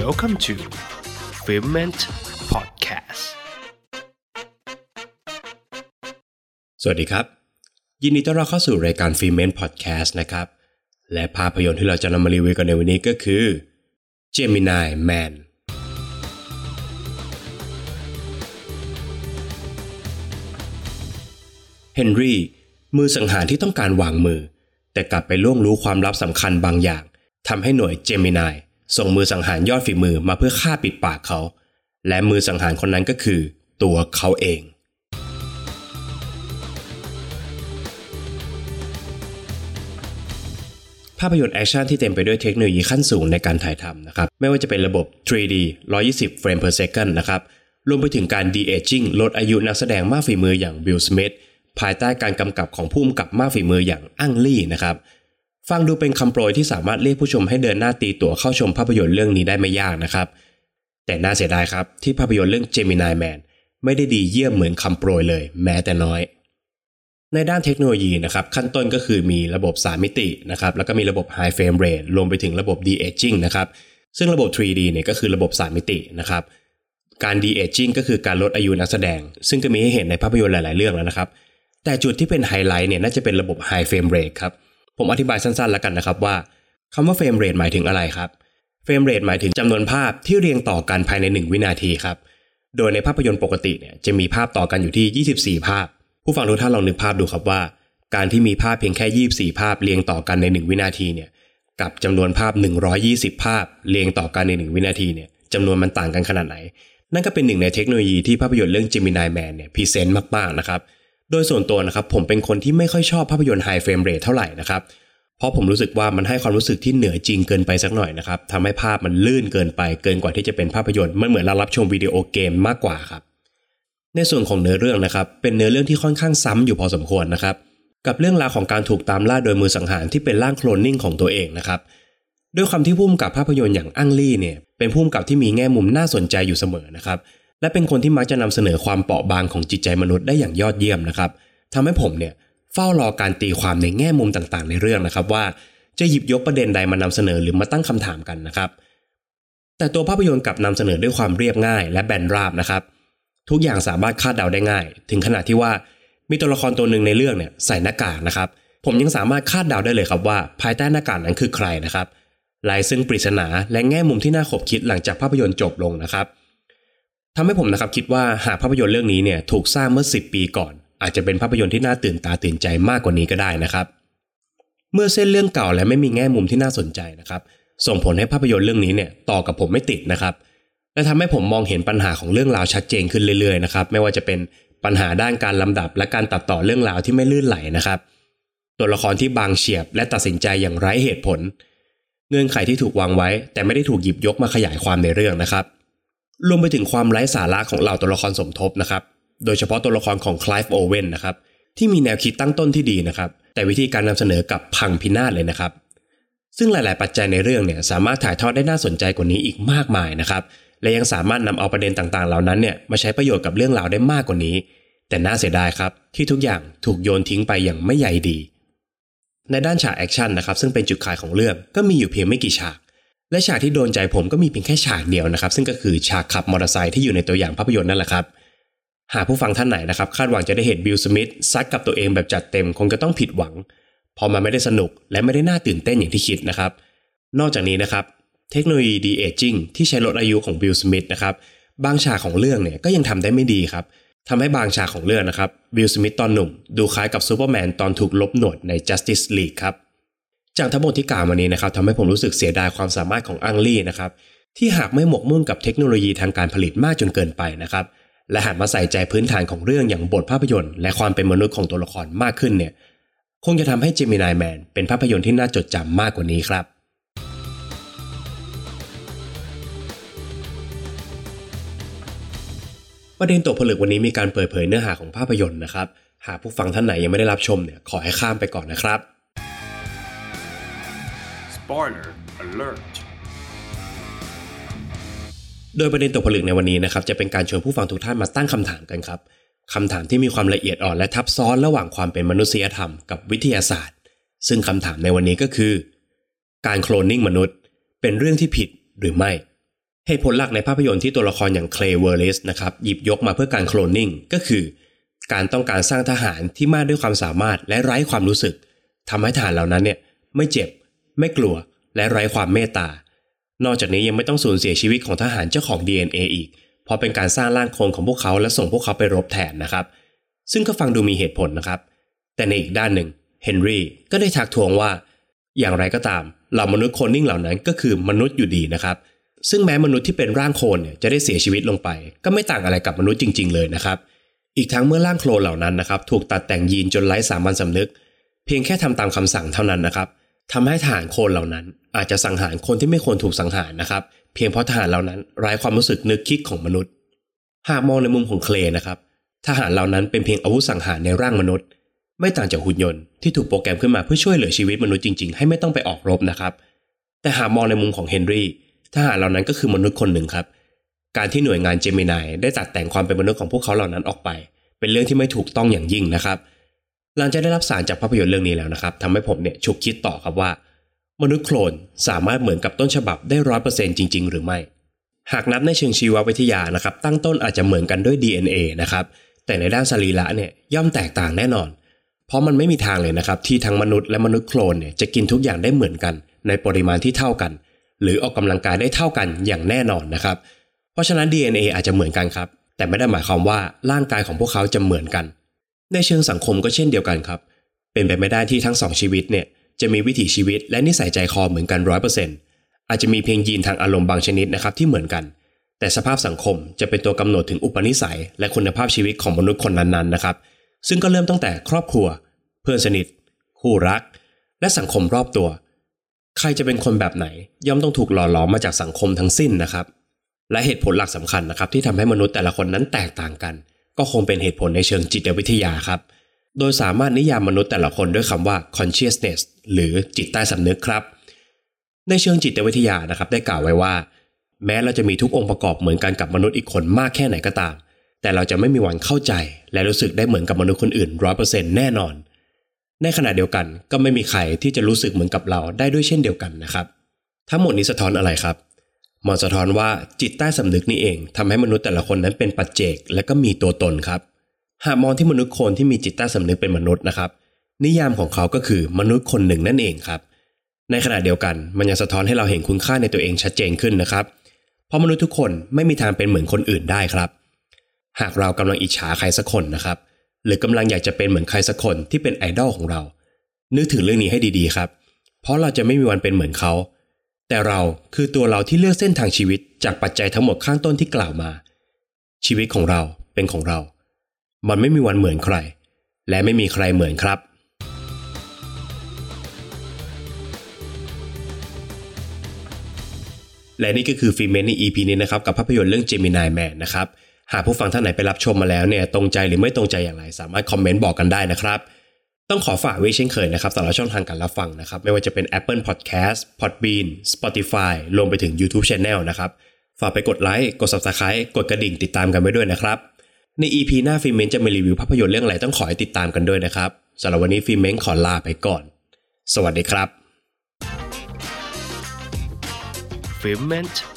Welcome to f i l m e n t Podcast สวัสดีครับ ยินดีต้อนรับเข้าสู่รายการ f i l m e n t Podcast นะครับ และภาพยนตร์ที่เราจะนำมารีวิวกันในวันนี้ก็คือ Gemini Man เฮนรี่มือสังหารที่ต้องการวางมือ แต่กลับไปล่วงรู้ความลับสำคัญบางอย่างทำให้หน่วย Gemini ส่งมือสังหารยอดฝีมือมาเพื่อฆ่าปิดปากเขา และมือสังหารคนนั้นก็คือ ตัวเขาเอง ภาพยนตร์แอคชั่นที่เต็มไปด้วยเทคโนโลยีขั้นสูงในการถ่ายทำนะครับ ไม่ว่าจะเป็นระบบ 3D 120 เฟรม per second นะครับรวมไปถึงการ de-aging ลดอายุนักแสดงมากฝีมืออย่างวิลสมิธภายใต้การกำกับของผู้กำกับมากฝีมืออย่างอังลี่นะครับ ฟังดูเป็นคำโปรยที่สามารถเรียกผู้ชมให้เดินหน้าตีตั๋วเข้าชมภาพยนตร์เรื่องนี้ได้ไม่ยากนะครับ แต่น่าเสียดายครับที่ภาพยนตร์เรื่อง Gemini Man ไม่ได้ดีเยี่ยมเหมือนคำโปรยเลย แม้แต่น้อย ในด้านเทคโนโลยีนะครับขั้นต้นก็คือมีระบบ 3 มิตินะครับแล้วก็มีระบบ High Frame Rate รวมไปถึงระบบ De-aging นะครับซึ่งระบบ 3D เนี่ยก็คือระบบ 3 มิตินะครับการ De-aging ก็คือการลดอายุนักแสดง ซึ่งก็มีให้เห็นในภาพยนตร์หลาย ๆ เรื่องแล้วนะครับแต่จุดที่เป็นไฮไลท์เนี่ยน่าจะเป็นระบบ High Frame Rate ครับ ผมอธิบายสั้นๆแล้วกันนะครับว่าคำว่า Frame Rate หมายถึงอะไรครับ Frame Rate หมายถึงจำนวนภาพที่เรียงต่อกันภายใน 1 วินาทีครับ โดยในภาพยนตร์ปกติเนี่ยจะมีภาพต่อกันอยู่ที่ 24 ภาพ ผู้ฟังทุกท่านลองนึกภาพดูครับว่า การที่มีภาพเพียงแค่ 24 ภาพเรียงต่อกันใน 1 วินาทีเนี่ยกับจำนวนภาพ 120 ภาพเรียงต่อกันใน 1 วินาทีเนี่ยจำนวนมันต่างกันขนาดไหน นั่นก็เป็นหนึ่งในเทคโนโลยีที่ภาพยนตร์เรื่อง Gemini Man เนี่ย present มากๆนะครับ โดยส่วนตัวนะครับผมเป็นคนที่ไม่ค่อยชอบภาพยนตร์ High Frame Rate เท่าไหร่นะครับเพราะผมรู้สึกว่ามันให้ความรู้สึกที่เหนือจริงเกินไปสักหน่อยนะครับทำให้ภาพมันลื่นเกินไปเกินกว่าที่จะเป็นภาพยนตร์มันเหมือนเรารับชมวิดีโอเกมมากกว่าครับในส่วนของเนื้อเรื่องนะครับเป็นเนื้อเรื่องที่ค่อนข้างซ้ำอยู่พอสมควรนะครับกับเรื่องราวของการถูกตามล่าโดยมือสังหารที่เป็นร่างโคลนนิ่งของตัวเองนะครับด้วยความที่ผู้กำกับภาพยนตร์อย่างอั้งลี่เนี่ยเป็นผู้กำกับที่มีแง่มุมน่าสนใจอยู่เสมอนะครับ และเป็นคนที่มักจะนำเสนอความเปราะบางของจิตใจมนุษย์ได้อย่างยอดเยี่ยมนะครับทำให้ผมเนี่ยเฝ้ารอการตีความในแง่มุมต่างๆ ในเรื่องนะครับว่าจะหยิบยกประเด็นใดมานำเสนอหรือมาตั้งคำถามกันนะครับ แต่ตัวภาพยนตร์กลับนำเสนอด้วยความเรียบง่าย และแบนราบนะครับ ทุกอย่างสามารถคาดเดาได้ง่าย ถึงขนาดที่ว่ามีตัวละครตัวหนึ่งในเรื่องเนี่ยใส่หน้ากากนะครับ ผมยังสามารถคาดเดาได้เลยครับว่า ภายใต้หน้ากากนั้นคือใครนะครับลายซึ่งปริศนาและแง่มุมที่น่าขบคิดหลังจากภาพยนตร์จบลงนะครับ ทำให้ผมนะครับคิดว่าหากภาพยนตร์เรื่องนี้เนี่ยถูกสร้างเมื่อ 10 ปีก่อน อาจจะเป็นภาพยนตร์ที่น่าตื่นตาตื่นใจมากกว่านี้ก็ได้นะครับ เมื่อเส้นเรื่องเก่าและไม่มีแง่มุมที่น่าสนใจนะครับ ส่งผลให้ภาพยนตร์เรื่องนี้เนี่ยต่อกับผมไม่ติดนะครับและทำให้ผมมองเห็นปัญหาของเรื่องราวชัดเจนขึ้นเรื่อยๆนะครับไม่ว่าจะเป็นปัญหาด้านการลำดับ และการตัดต่อเรื่องราวที่ไม่ลื่นไหลนะครับ ตัวละครที่บางเฉียบและตัดสินใจอย่างไร้เหตุผล เงื่อนไขที่ถูกวางไว้ แต่ไม่ได้ถูกหยิบยกมาขยายความในเรื่องนะครับ รวมไปถึงความไร้สาระของเหล่าตัวละครสมทบนะครับ โดยเฉพาะตัวละครของคลายฟ์โอเวนนะครับ ที่มีแนวคิดตั้งต้นที่ดีนะครับ แต่วิธีการนำเสนอกับพังพินาศเลยนะครับ ซึ่งหลาย ๆ ปัจจัยในเรื่องเนี่ยสามารถถ่ายทอดได้น่าสนใจกว่านี้อีกมากมายนะครับ และยังสามารถนำเอาประเด็นต่าง ๆ เหล่านั้นเนี่ยมาใช้ประโยชน์กับเรื่องราวได้มากกว่านี้ แต่น่าเสียดายครับที่ทุกอย่างถูกโยนทิ้งไปอย่างไม่ใยดี ในด้านฉากแอคชั่นนะครับซึ่งเป็นจุดขายของเรื่องก็มีอยู่เพียงไม่กี่ฉาก และฉากที่โดนใจผมก็มีเพียงแค่ฉากเดียวนะครับ ซึ่งก็คือฉากขับมอเตอร์ไซค์ที่อยู่ในตัวอย่างภาพยนตร์นั่นแหละครับ หากผู้ฟังท่านไหนนะครับ คาดหวังจะได้เห็นวิลสมิธซัดกับตัวเองแบบจัดเต็มคงจะต้องผิดหวังเพราะมันไม่ได้สนุกและไม่ได้น่าตื่นเต้นอย่างที่คิดนะครับ นอกจากนี้นะครับ เทคโนโลยี de-aging ที่ใช้ลดอายุของวิลสมิธนะครับบางฉากของเรื่องเนี่ยก็ยังทำได้ไม่ดีครับทำให้บางฉากของเรื่องนะครับวิลสมิธตอนหนุ่ม ดูคล้ายกับซูเปอร์แมนตอนถูกลบหนวดใน Justice League ครับ จากทั้งหมดที่กล่าวมานี้นะครับทำให้ผมรู้สึกเสียดายความสามารถของอังลี่นะครับที่หากไม่หมกมุ่นกับเทคโนโลยีทางการผลิตมากจนเกินไปนะครับและหันมาใส่ใจพื้นฐานของเรื่องอย่างบทภาพยนตร์ และความเป็นมนุษย์ของตัวละครมากขึ้นเนี่ยคงจะทำให้ Gemini Man เป็นภาพยนตร์ที่น่าจดจำมากกว่านี้ครับประเด็นตกผลึกวันนี้มีการเปิดเผยเนื้อหาของภาพยนตร์นะครับ หากผู้ฟังท่านไหนยังไม่ได้รับชมเนี่ยขอให้ข้ามไปก่อนนะครับ Spoiler alert โดยประเด็นตกผลึกในวันนี้นะครับจะเป็นการชวนผู้ฟังทุกท่านมาตั้งคำถามกันครับคำถามที่มีความละเอียดอ่อนและทับซ้อนระหว่างความเป็นมนุษยธรรมกับวิทยาศาสตร์ ซึ่งคำถามในวันนี้ก็คือ การโคลนนิ่งมนุษย์ เป็นเรื่องที่ผิดหรือไม่เหตุผลหลักในภาพยนตร์ที่ตัวละครอย่างเคลเวอร์เลสนะครับหยิบยกมาเพื่อการโคลนนิ่งก็คือ การต้องการสร้างทหารที่มากด้วยความสามารถและไร้ความรู้สึกทำให้ทหารเหล่านั้นเนี่ยไม่เจ็บ ไม่กลัว และไร้ความเมตตา นอกจากนี้ยังไม่ต้องสูญเสียชีวิตของทหารเจ้าของ DNA อีก เพราะเป็นการสร้างร่างโคลนของพวกเขาและส่งพวกเขาไปรบแทนนะครับ ซึ่งก็ฟังดูมีเหตุผลนะครับ แต่ในอีกด้านหนึ่งเฮนรี่ก็ได้ทักทวงว่า อย่างไรก็ตามเหล่ามนุษย์โคลนนิ่งเหล่านั้นก็คือมนุษย์อยู่ดีนะครับ ซึ่งแม้มนุษย์ที่เป็นร่างโคลนเนี่ยจะได้เสียชีวิตลงไป ก็ไม่ต่างอะไรกับมนุษย์จริง ๆ เลยนะครับ อีกทั้งเมื่อร่างโคลนเหล่านั้นนะครับ ถูกตัดแต่งยีนจนไร้สามัญสำนึก เพียงแค่ทำตามคำสั่งเท่านั้นนะครับ ทำให้ทหารคนเหล่านั้น อาจจะสังหารคนที่ไม่ควรถูกสังหารนะครับ เพียงเพราะทหารเหล่านั้นไร้ความรู้สึกนึกคิดของมนุษย์ หากมองในมุมของเคลนะครับ ทหารเหล่านั้นเป็นเพียงอาวุธสังหารในร่างมนุษย์ ไม่ต่างจากหุ่นยนต์ที่ถูกโปรแกรมขึ้นมาเพื่อช่วยเหลือชีวิตมนุษย์จริงๆ ให้ไม่ต้องไปออกรบนะครับ แต่หากมองในมุมของเฮนรี่ทหารเหล่านั้นก็คือมนุษย์คนหนึ่งครับ การที่หน่วยงานเจมินายได้ตัดแต่งความเป็นมนุษย์ของพวกเขาเหล่านั้นออกไป เป็นเรื่องที่ไม่ถูกต้องอย่างยิ่งนะครับ หลังจากได้รับสารจากภาพยนตร์เรื่องนี้แล้วนะครับทำให้ผมเนี่ยฉุกคิดต่อครับว่า มนุษย์โคลนสามารถเหมือนกับต้นฉบับได้ร้อยเปอร์เซ็นต์จริง ๆ หรือไม่ หากนับในเชิงชีววิทยานะครับ ตั้งต้นอาจจะเหมือนกันด้วย DNA นะครับแต่ในด้านสรีระเนี่ยย่อมแตกต่างแน่นอน เพราะมันไม่มีทางเลยนะครับ ที่ทั้งมนุษย์และมนุษย์โคลนเนี่ยจะกินทุกอย่างได้เหมือนกัน ในปริมาณที่เท่ากัน หรือออกกำลังกายได้เท่ากันอย่างแน่นอนนะครับ เพราะฉะนั้น DNA อาจจะเหมือนกันครับแต่ไม่ได้หมายความว่าร่างกายของพวกเขาจะเหมือนกัน ในเชิงสังคมก็เช่นเดียวกันครับ เป็นไปไม่ได้ที่ทั้งสองชีวิตเนี่ยจะมีวิถีชีวิตและนิสัยใจคอเหมือนกันร้อยเปอร์เซ็นต์อาจจะมีเพียงยีนทางอารมณ์บางชนิดนะครับที่เหมือนกัน แต่สภาพสังคมจะเป็นตัวกำหนดถึงอุปนิสัย และคุณภาพชีวิตของมนุษย์คนนั้นๆนะครับ ซึ่งก็เริ่มตั้งแต่ครอบครัว เพื่อนสนิท คู่รัก และสังคมรอบตัว ใครจะเป็นคนแบบไหน ย่อมต้องถูกหล่อหลอมมาจากสังคมทั้งสิ้นนะครับ และเหตุผลหลักสำคัญนะครับที่ทำให้มนุษย์แต่ละคนนั้นแตกต่างกัน ก็คงเป็นเหตุผลในเชิงจิตวิทยาครับ โดยสามารถนิยามมนุษย์แต่ละคนด้วยคำว่า consciousness หรือจิตใต้สำนึกครับ ในเชิงจิตวิทยานะครับได้กล่าวไว้ว่า แม้เราจะมีทุกองค์ประกอบเหมือนกันกับมนุษย์อีกคนมากแค่ไหนก็ตาม แต่เราจะไม่มีวันเข้าใจ และรู้สึกได้เหมือนกับมนุษย์คนอื่นร้อยเปอร์เซ็นต์แน่นอน ในขณะเดียวกันก็ไม่มีใครที่จะรู้สึกเหมือนกับเราได้ด้วยเช่นเดียวกันนะครับ ทั้งหมดนี้สะท้อนอะไรครับ มันสะท้อนว่าจิตใต้สำนึกนี่เองทำให้มนุษย์แต่ละคนนั้นเป็นปัจเจกและก็มีตัวตนครับ หากมองที่มนุษย์คนที่มีจิตใต้สำนึกเป็นมนุษย์นะครับ นิยามของเขาก็คือมนุษย์คนหนึ่งนั่นเองครับ ในขณะเดียวกันมันยังสะท้อนให้เราเห็นคุณค่าในตัวเองชัดเจนขึ้นนะครับ เพราะมนุษย์ทุกคนไม่มีทางเป็นเหมือนคนอื่นได้ครับ หากเรากำลังอิจฉาใครสักคนนะครับ หรือกำลังอยากจะเป็นเหมือนใครสักคนที่เป็นไอดอลของเรา นึกถึงเรื่องนี้ให้ดีๆครับ เพราะเราจะไม่มีวันเป็นเหมือนเขา แต่เราคือตัวเราที่เลือกเส้นทางชีวิตจากปัจจัยทั้งหมดข้างต้นที่กล่าวมา ชีวิตของเราเป็นของเรา มันไม่มีวันเหมือนใคร และไม่มีใครเหมือนครับ และนี่ก็คือฟิเมนใน EP นี้นะครับ กับภาพยนตร์เรื่อง Gemini Man นะครับ หากผู้ฟังท่านไหนไปรับชมมาแล้วเนี่ยตรงใจหรือไม่ตรงใจอย่างไร สามารถคอมเมนต์บอกกันได้นะครับ ต้องขอฝากไว้เช่นเคยนะครับสำหรับช่องทางการรับฟังนะครับ ไม่ว่าจะเป็น Apple Podcast Podbean Spotify รวมไปถึง YouTube Channel นะครับ ฝากไปกดไลค์กด Subscribe กดกระดิ่งติดตามกันไว้ด้วยนะครับ ใน EP หน้าฟิเมนจะมารีวิวภาพยนตร์เรื่องอะไรต้องขอให้ติดตามกันด้วยนะครับสำหรับวันนี้ฟิเมนขอลาไปก่อน สวัสดีครับ f i l m e n t